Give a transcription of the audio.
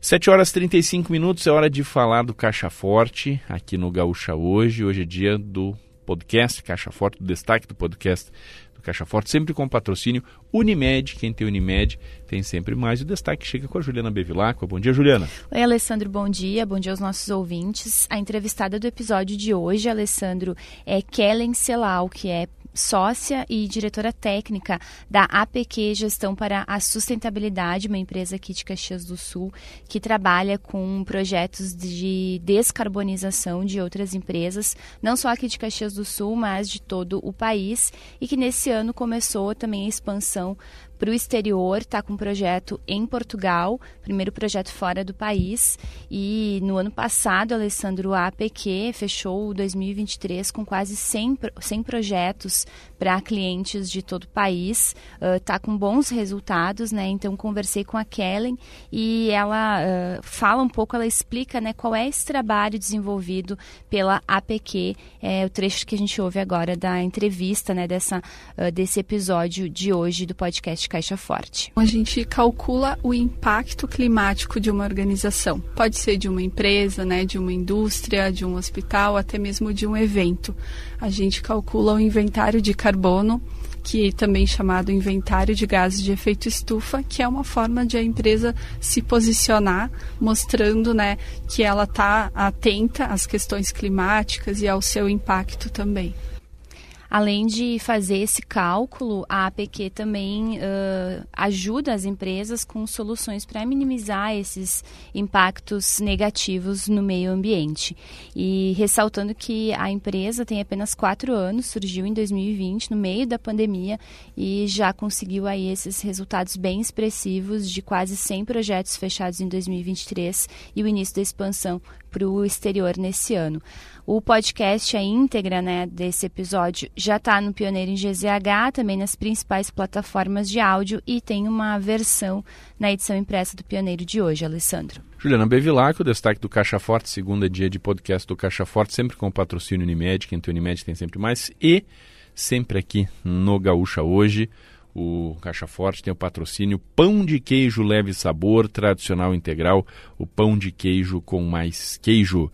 7 horas e 35 minutos, é hora de falar do Caixa Forte aqui no Gaúcha hoje. Hoje é dia do podcast Caixa Forte, do destaque do podcast do Caixa Forte, sempre com patrocínio Unimed. Quem tem Unimed tem sempre mais. O destaque chega com a Juliana Bevilacqua. Bom dia, Juliana. Oi, Alessandro, bom dia. Bom dia aos nossos ouvintes. A entrevistada do episódio de hoje, Alessandro, é Kellen Celal, que é sócia e diretora técnica da APQ Gestão para a Sustentabilidade, uma empresa aqui de Caxias do Sul que trabalha com projetos de descarbonização de outras empresas, não só aqui de Caxias do Sul, mas de todo o país, e que nesse ano começou também a expansão para o exterior, está com um projeto em Portugal, primeiro projeto fora do país. E no ano passado, Alessandro, a APQ fechou 2023 com quase 100, 100 projetos para clientes de todo o país. Está uh, com bons resultados, né? Então, conversei com a Kellen e ela uh, fala um pouco, ela explica né, qual é esse trabalho desenvolvido pela APQ, é o trecho que a gente ouve agora da entrevista, né, dessa, uh, desse episódio de hoje do podcast Caixa Forte. A gente calcula o impacto climático de uma organização. Pode ser de uma empresa, né, de uma indústria, de um hospital, até mesmo de um evento. A gente calcula o inventário de carbono que também chamado inventário de gases de efeito estufa, que é uma forma de a empresa se posicionar, mostrando né, que ela está atenta às questões climáticas e ao seu impacto também. Além de fazer esse cálculo, a APQ também uh, ajuda as empresas com soluções para minimizar esses impactos negativos no meio ambiente. E ressaltando que a empresa tem apenas quatro anos, surgiu em 2020, no meio da pandemia, e já conseguiu aí esses resultados bem expressivos de quase 100 projetos fechados em 2023 e o início da expansão para o exterior nesse ano. O podcast, a íntegra né, desse episódio, já está no Pioneiro em GZH, também nas principais plataformas de áudio e tem uma versão na edição impressa do Pioneiro de hoje, Alessandro. Juliana Bevilacqua, destaque do Caixa Forte, segunda dia de podcast do Caixa Forte, sempre com o patrocínio Unimed, quem tem Unimed tem sempre mais, e sempre aqui no Gaúcha hoje, o Caixa Forte tem o patrocínio Pão de Queijo Leve Sabor, tradicional integral, o pão de queijo com mais queijo.